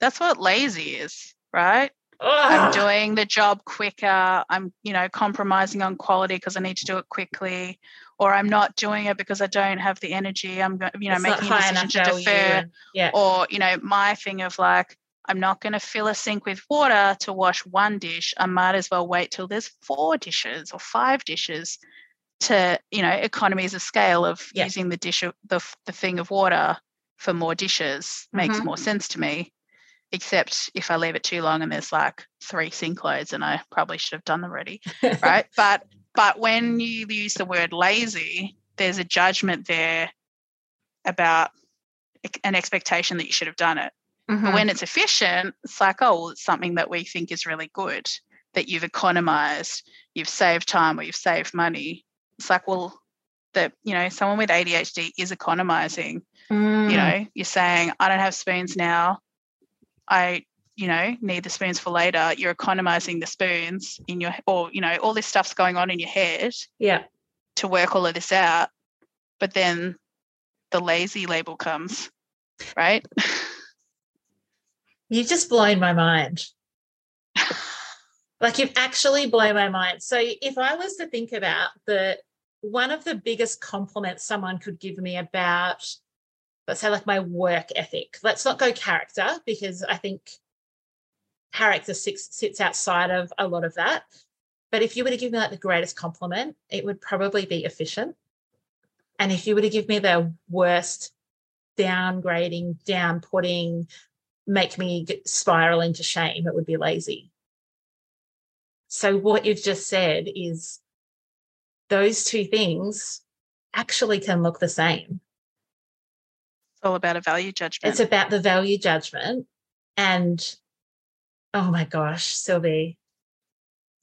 That's what lazy is, right? I'm doing the job quicker. I'm, you know, compromising on quality because I need to do it quickly, or I'm not doing it because I don't have the energy. I'm, you know, It's making a decision to defer. and- yeah. Or, you know, my thing of like, I'm not going to fill a sink with water to wash one dish. I might as well wait till there's four dishes or five dishes to, you know, economies of scale of Yeah. using the dish of the, the thing of water for more dishes makes Mhm. more sense to me. Except if I leave it too long and there's like three sink loads and I probably should have done them already right but but when you use the word lazy there's a judgment there about an expectation that you should have done it Mhm. but when it's efficient it's like oh well, it's something that we think is really good that you've economized you've saved time or you've saved money it's like well that you know someone with adhd is economizing Mm. you know you're saying i don't have spoons now i you know need the spoons for later you're economizing the spoons in your or you know all this stuff's going on in your head yeah. to work all of this out but then the lazy label comes right You've just blown my mind. like you've actually blown my mind. So if I was to think about the one of the biggest compliments someone could give me about, let's say, like my work ethic. Let's not go character because I think character sits, outside of a lot of that. But if you were to give me like the greatest compliment, it would probably be efficient. And if you were to give me the worst downgrading, down putting, make me spiral into shame, it would be lazy. So, what you've just said is those two things actually can look the same. it's all about a value judgment It's about the value judgment. And oh my gosh, Sylvie,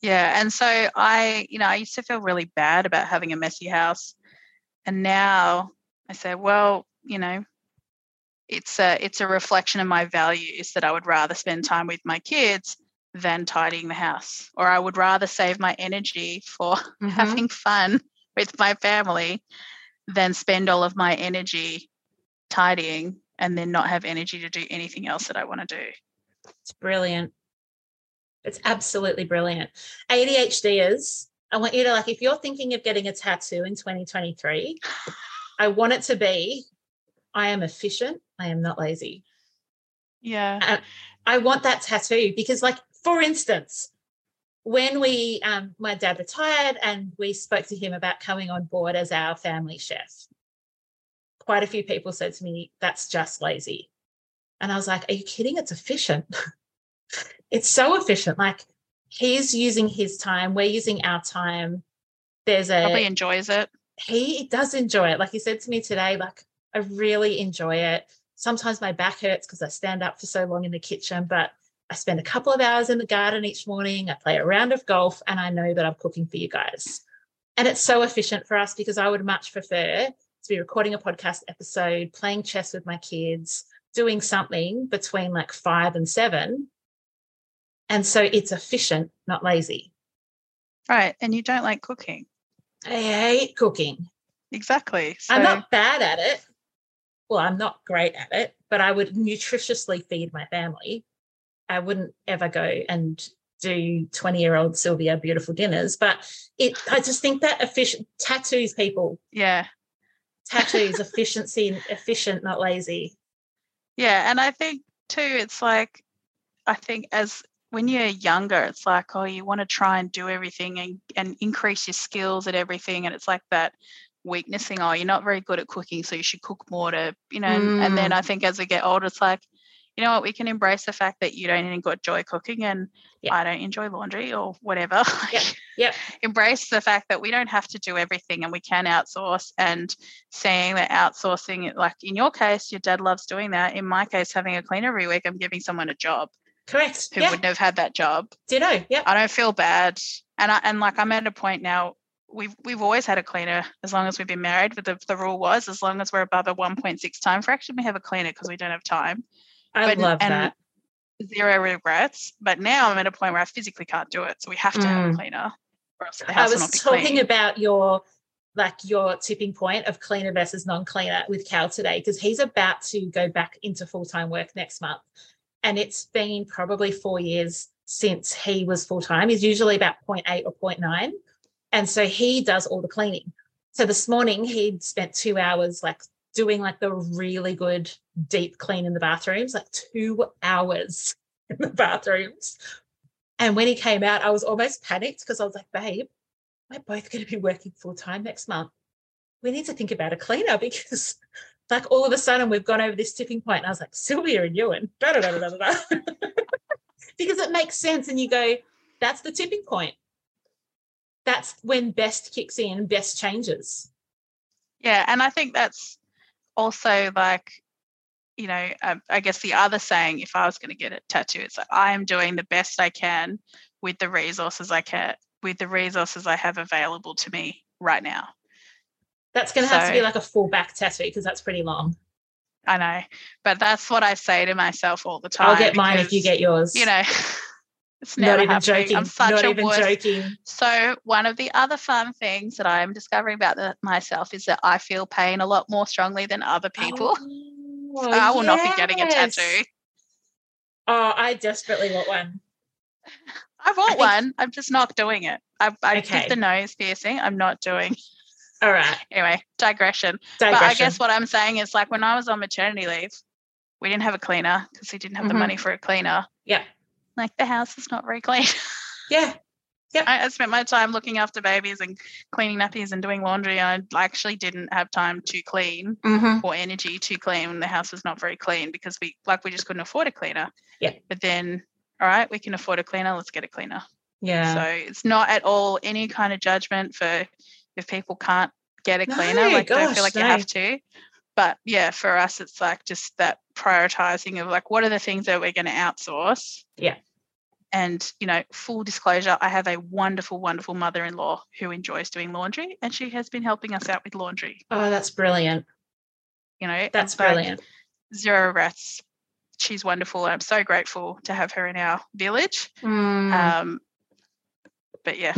Yeah, and so I, you know, I used to feel really bad about having a messy house, and now I say, well, you know, it's a it's a reflection of my values that I would rather spend time with my kids than tidying the house, or I would rather save my energy for Mhm. having fun with my family than spend all of my energy tidying and then not have energy to do anything else that I want to do. It's brilliant. It's absolutely brilliant. ADHD is. I want you to like, if you're thinking of getting a tattoo in 2023, I want it to be I am efficient, I am not lazy. Yeah. And I want that tattoo because, like, For instance, when we, um, my dad retired and we spoke to him about coming on board as our family chef, quite a few people said to me, that's just lazy. And I was like, are you kidding? It's efficient. it's so efficient. Like he's using his time, we're using our time. There's a Probably enjoys it. he does enjoy it. Like he said to me today, like I really enjoy it. Sometimes my back hurts because I stand up for so long in the kitchen, but I spend a couple of hours in the garden each morning. I play a round of golf and I know that I'm cooking for you guys. And it's so efficient for us because I would much prefer to be recording a podcast episode, playing chess with my kids, doing something between like five and seven. And so it's efficient, not lazy. Right. And you don't like cooking. I hate cooking. Exactly. So, I'm not bad at it. Well, I'm not great at it, but I would nutritiously feed my family. I wouldn't ever go and do 20 year old Sylvia beautiful dinners, but it, I just think that efficient tattoos people, yeah. tattoos, efficiency, efficient, not lazy. Yeah. And I think too, it's like, I think as when you're younger, it's like, oh, you want to try and do everything and, and increase your skills at everything. And it's like that weakness thing, oh, you're not very good at cooking, so you should cook more to, you know, and, and then mm. I think as we get older, it's like, you know what, we can embrace the fact that you don't even enjoy cooking and Yeah. I don't enjoy laundry or whatever. Yep. Yep. embrace the fact that we don't have to do everything and we can outsource and saying that outsourcing like in your case your dad loves doing that in my case having a cleaner every week i'm giving someone a job Correct. who yeah. wouldn't have had that job do you know yeah i don't feel bad and i and like i'm at a point now we've we've always had a cleaner as long as we've been married but the, the rule was as long as we're above a 1.6 time fraction we have a cleaner because we don't have time I but- love and that. zero regrets but now i'm at a point where i physically can't do it so we have to have a Mm. cleaner or else the I was talking clean about your like your tipping point of cleaner versus non-cleaner with Cal today because he's about to go back into full-time work next month. And it's been probably four years since he was full-time. He's usually about 0.8 or 0.9. And so he does all the cleaning. So this morning he'd spent two hours like doing like the really good deep clean in the bathrooms, like two hours in the bathrooms. And when he came out, I was almost panicked because I was like, babe, we're both going to be working full time next month. We need to think about a cleaner because, like, all of a sudden we've gone over this tipping point. And I was like, Sylvia and Ewan, da da da da da. because it makes sense. And you go, that's the tipping point. That's when best kicks in, best changes. Yeah, and I think that's also like, you know, um, I guess the other saying, if I was going to get a tattoo, it's like I am doing the best I can with the resources I can, with the resources I have available to me right now. That's going to have to be like a full back tattoo because that's pretty long. I know, but that's what I say to myself all the time. I'll get mine if you get yours. You know, it's not never even happening. joking. I'm such not a even joking. So one of the other fun things that I'm discovering about the, myself is that I feel pain a lot more strongly than other people. Oh, so I will not be getting a tattoo. Oh, I desperately want one. I want think- one. I'm just not doing it. I, I Okay. did the nose piercing. I'm not doing. All right. Anyway, digression. Digression. But I guess what I'm saying is like when I was on maternity leave, we didn't have a cleaner because we didn't have the Mhm. money for a cleaner. Yeah. Like the house is not very clean. Yeah. I, I spent my time looking after babies and cleaning nappies and doing laundry. I actually didn't have time to clean Mm-hmm. or energy to clean the house was not very clean because we like we just couldn't afford a cleaner. Yeah. But then, all right, we can afford a cleaner. Let's get a cleaner. Yeah. So it's not at all any kind of judgment for if people can't get a cleaner. No, like don't feel gosh, like you have to. But yeah, for us, it's like just that prioritizing of like what are the things that we're going to outsource. Yeah. And you know, full disclosure, I have a wonderful, wonderful mother-in-law who enjoys doing laundry, and she has been helping us out with laundry. oh, that's brilliant. You know, That's brilliant. Zero rats She's wonderful. I'm so grateful to have her in our village. Mm. Um, but yeah,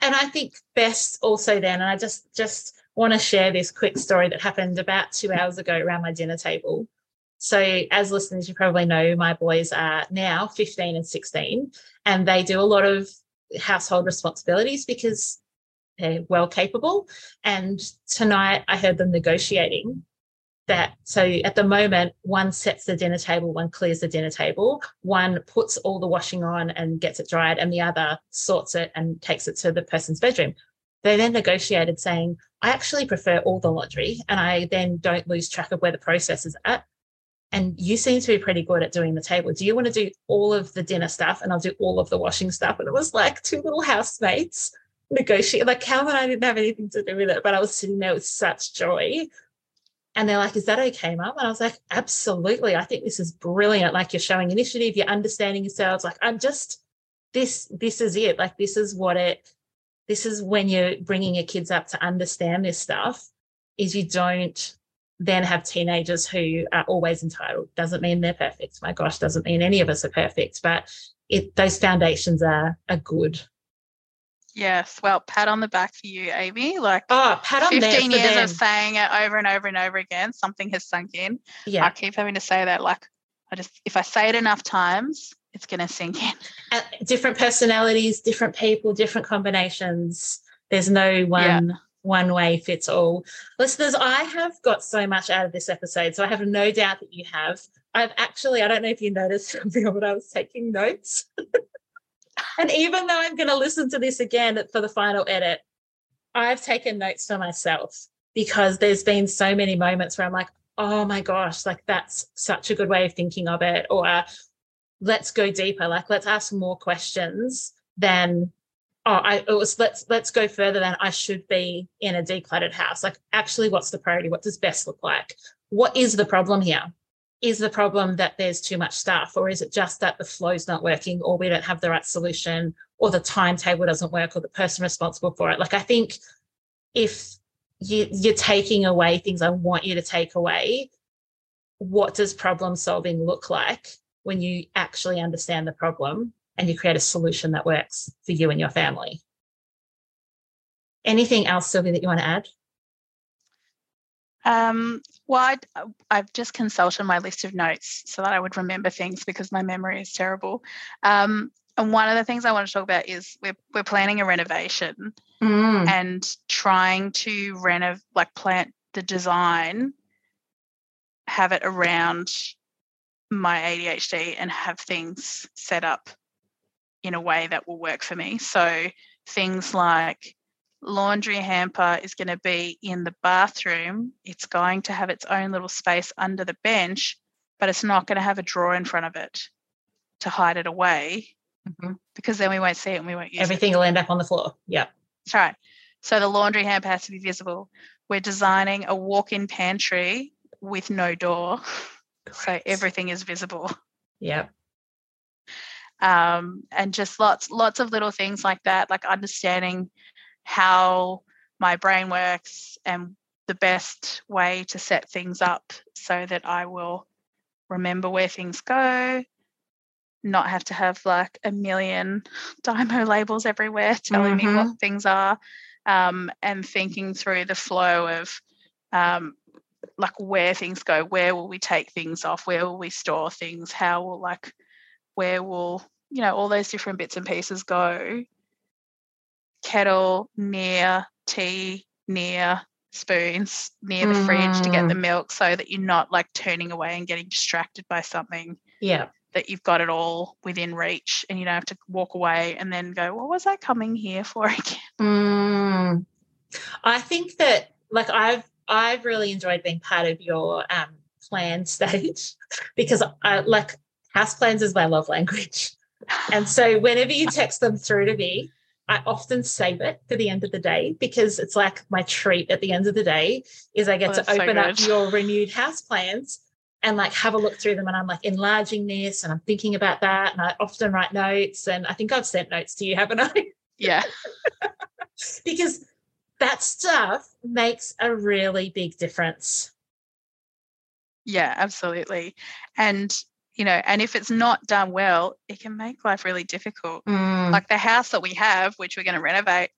and I think best also then, and I just just want to share this quick story that happened about two hours ago around my dinner table. So, as listeners, you probably know my boys are now 15 and 16, and they do a lot of household responsibilities because they're well capable. And tonight I heard them negotiating that so at the moment one sets the dinner table one clears the dinner table. One puts all the washing on and gets it dried and the other sorts it and takes it to the person's bedroom. They then negotiated saying i actually prefer all the laundry and i then don't lose track of where the process is at. And you seem to be pretty good at doing the table. Do you want to do all of the dinner stuff and i'll do all of the washing stuff? And it was like two little housemates negotiate like Calvin I didn't have anything to do with it, but I was sitting there with such joy and they're like, Is that okay, mum? And I was like, Absolutely. I think this is brilliant. Like you're showing initiative, you're understanding yourselves. Like I'm just, this, this is it. Like this is what it, this is when you're bringing your kids up to understand this stuff is you don't then have teenagers who are always entitled. Doesn't mean they're perfect. My gosh, doesn't mean any of us are perfect, but it, those foundations are, are good. Yes. Well, pat on the back for you, Amy. Like oh, pat on 15 years them. of saying it over and over and over again, something has sunk in. Yeah. I keep having to say that. Like, I just, if I say it enough times, it's going to sink in. And different personalities, different people, different combinations. There's no one. Yeah. One way fits all. Listeners, I have got so much out of this episode. So I have no doubt that you have. I've actually, I don't know if you noticed, something, but I was taking notes. And even though I'm going to listen to this again for the final edit, I've taken notes for myself because there's been so many moments where I'm like, oh my gosh, like that's such a good way of thinking of it. Or uh, let's go deeper, like let's ask more questions than oh I it was let's let's go further than I should be in a decluttered house. Like actually what's the priority? What does best look like? What is the problem here? Is the problem that there's too much stuff or is it just that the flow's not working or we don't have the right solution or the timetable doesn't work or the person responsible for it? Like i think if you, you're taking away things i want you to take away what does problem solving look like when you actually understand the problem and you create a solution that works for you and your family? Anything else sylvia that you want to add? Um, well, i have just consulted my list of notes so that I would remember things because my memory is terrible. Um, and one of the things I want to talk about is we're we're planning a renovation mm. and trying to renov like plant the design, have it around my ADHD and have things set up in a way that will work for me. So things like laundry hamper is going to be in the bathroom. It's going to have its own little space under the bench, but it's not going to have a drawer in front of it to hide it away mm-hmm. because then we won't see it and we won't use Everything it. will end up on the floor. Yeah. That's right. So the laundry hamper has to be visible. We're designing a walk in pantry with no door. So everything is visible. Yep. Um, and just lots lots of little things like that, like understanding how my brain works and the best way to set things up so that I will remember where things go, not have to have like a million Dymo labels everywhere telling mm-hmm. me what mm-hmm. things are, um, and thinking through the flow of um, like where things go, where will we take things off, where will we store things, how will like where will you know all those different bits and pieces go kettle near tea near spoons near the mm. fridge to get the mm. milk so that you're not like turning away and getting distracted by something. Yeah. That you've got it all within reach and you don't have to walk away and then go, what was I coming here for again? Mm. I think that like I've I've really enjoyed being part of your um plan stage because I like house plans is my love language. And so whenever you text them through to me, I often save it for the end of the day because it's like my treat at the end of the day is I get oh, to open so up your renewed house plans and like have a look through them and I'm like enlarging this and I'm thinking about that and I often write notes and I think I've sent notes to you, haven't I? Yeah. because that stuff makes a really big difference. Yeah, absolutely. And you know, and if it's not done well, it can make life really difficult. Mm. Like the house that we have, which we're going to renovate,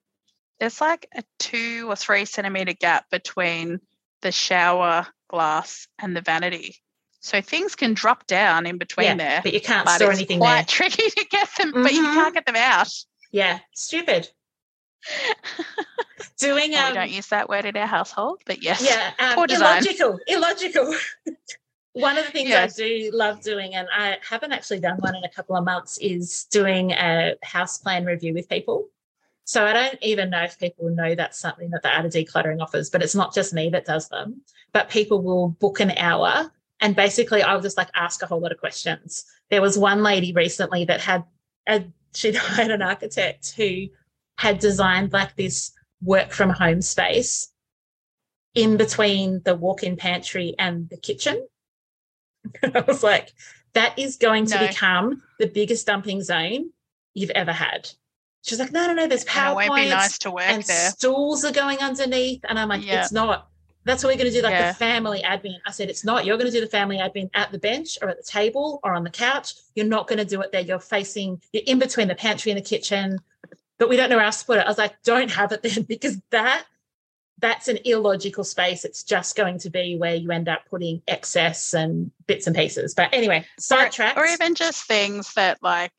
there's like a two or three centimeter gap between the shower glass and the vanity. So things can drop down in between yeah, there. But you can't but store anything quite there. tricky to get them, mm-hmm. but you mm-hmm. can't get them out. Yeah, stupid. Doing Well, um, we don't use that word in our household, but yes. yeah, um, Poor design. illogical, illogical. one of the things Yes. I do love doing, and I haven't actually done one in a couple of months, is doing a house plan review with people. So I don't even know if people know that's something that the Art of Decluttering offers, but it's not just me that does them. But people will book an hour, and basically I'll just like ask a whole lot of questions. There was one lady recently that had a she'd hired an architect who had designed like this work from home space in between the walk-in pantry and the kitchen. I was like, that is going to No. become the biggest dumping zone you've ever had. She's like, no, no, no, there's And it power won't be nice to work and there. stools are going underneath. And I'm like, Yeah. it's not. That's what we're going to do, like Yeah. the family admin. I said, it's not. You're going to do the family admin at the bench or at the table or on the couch. You're not going to do it there. You're facing, you're in between the pantry and the kitchen, but we don't know where else to put it. I was like, don't have it then because that that's an illogical space. It's just going to be where you end up putting excess and bits and pieces. But anyway, sidetracked. or even just things that like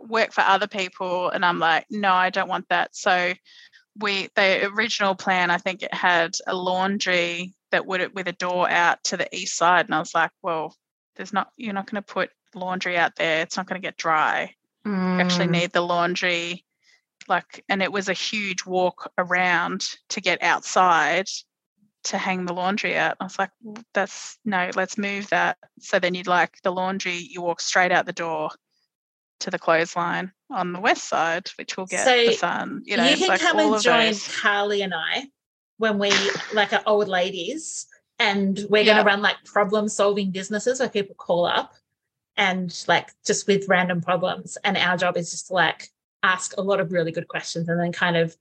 work for other people and i'm like no i don't want that so we the original plan i think it had a laundry that would with a door out to the east side and i was like well there's not you're not going to put laundry out there it's not going to get dry you actually Mm. need the laundry like and it was a huge walk around to get outside to hang the laundry out i was like that's no let's move that. So then you'd like the laundry you walk straight out the door to the clothesline on the west side which will get So the sun you know you can like come and join those. Carly and I when we like are old ladies and we're gonna run like problem solving businesses where people call up and like just with random problems. And our job is just to like ask a lot of really good questions and then kind of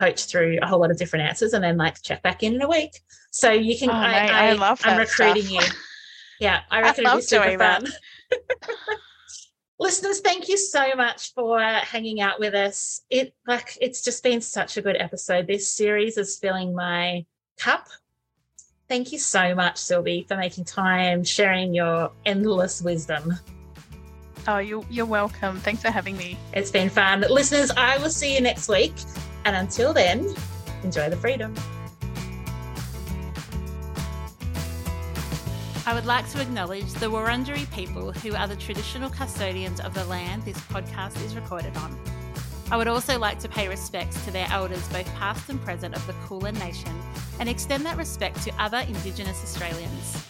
coach through a whole lot of different answers and then like check back in in a week. So you can Oh, I, mate, I love i'm recruiting stuff. you. Yeah i I reckon it'd be love super fun. listeners thank you so much for hanging out with us. It like it's just been such a good episode. This series is filling my cup. Thank you so much sylvie for making time sharing your endless wisdom oh you're, you're welcome. Thanks for having me. It's been fun. Listeners i will see you next week. And until then enjoy the freedom. I would like to acknowledge the Wurundjeri people who are the traditional custodians of the land this podcast is recorded on. I would also like to pay respects to their elders, both past and present, of the Kulin Nation, and extend that respect to other Indigenous Australians.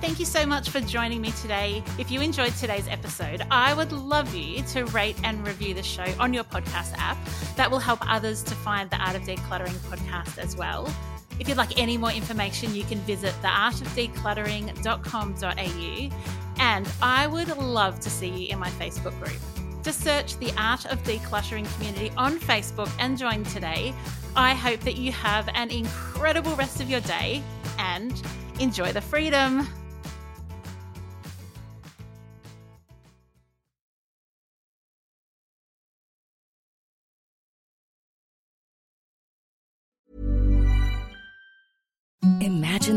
Thank you so much for joining me today. If you enjoyed today's episode, I would love you to rate and review the show on your podcast app. That will help others to find the Art of Decluttering podcast as well. If you'd like any more information, you can visit theartofdecluttering.com.au. And I would love to see you in my Facebook group. Just search the Art of Decluttering community on Facebook and join today. I hope that you have an incredible rest of your day and enjoy the freedom.